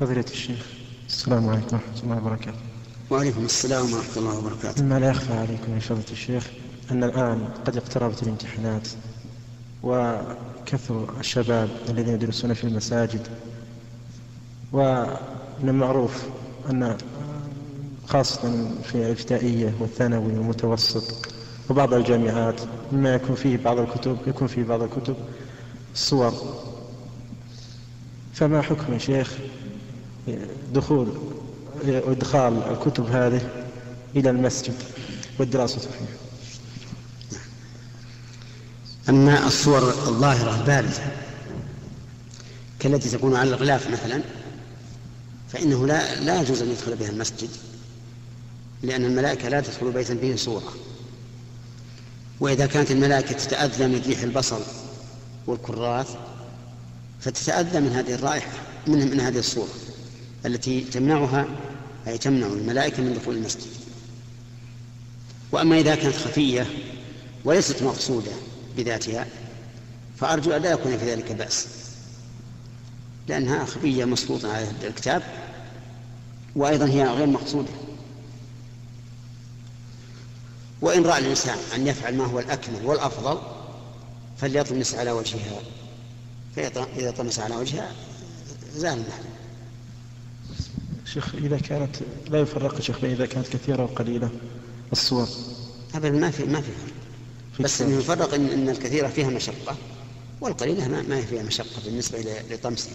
فضيلة الشيخ السلام عليكم ورحمة الله وبركاته. وعليكم السلام ورحمة الله وبركاته. مما لا يخفى عليكم يا فضيلة الشيخ أن الآن قد اقتربت الامتحانات وكثر الشباب الذين يدرسون في المساجد. ومن المعروف أن خاصة في الابتدائية والثانوي والمتوسط وبعض الجامعات مما يكون فيه بعض الكتب يكون فيه بعض الكتب الصور فما حكم يا شيخ دخول وإدخال الكتب هذه إلى المسجد والدراسة فيه أما الصور الظاهرة البارزة كالتي تكون على الغلاف مثلا فإنه لا لا يجوز أن يدخل بها المسجد لأن الملائكة لا تدخل بيتا فيه صورة. وإذا كانت الملائكة تتأذى من ريح البصل والكراث فتتأذى من هذه الرائحة من, من هذه الصورة. التي تمنعها أي تمنع الملائكة من دخول المسجد. وأما إذا كانت خفية وليست مقصودة بذاتها فأرجو أن لا يكون في ذلك بأس لأنها خفية مسلوطة على الكتاب وأيضا هي غير مقصودة. وإن رأى الإنسان أن يفعل ما هو الأكمل والأفضل فليطمس على وجهها. فإذا طمس على وجهها زال المحل. شيخ إذا كانت لا يفرق شيخ إذا كانت كثيرة وقليلة الصور. أبدا ما في ما في فرق. بس انه يفرق إن, إن الكثيرة فيها مشقة والقليلة ما, ما فيها مشقة بالنسبة لطمسها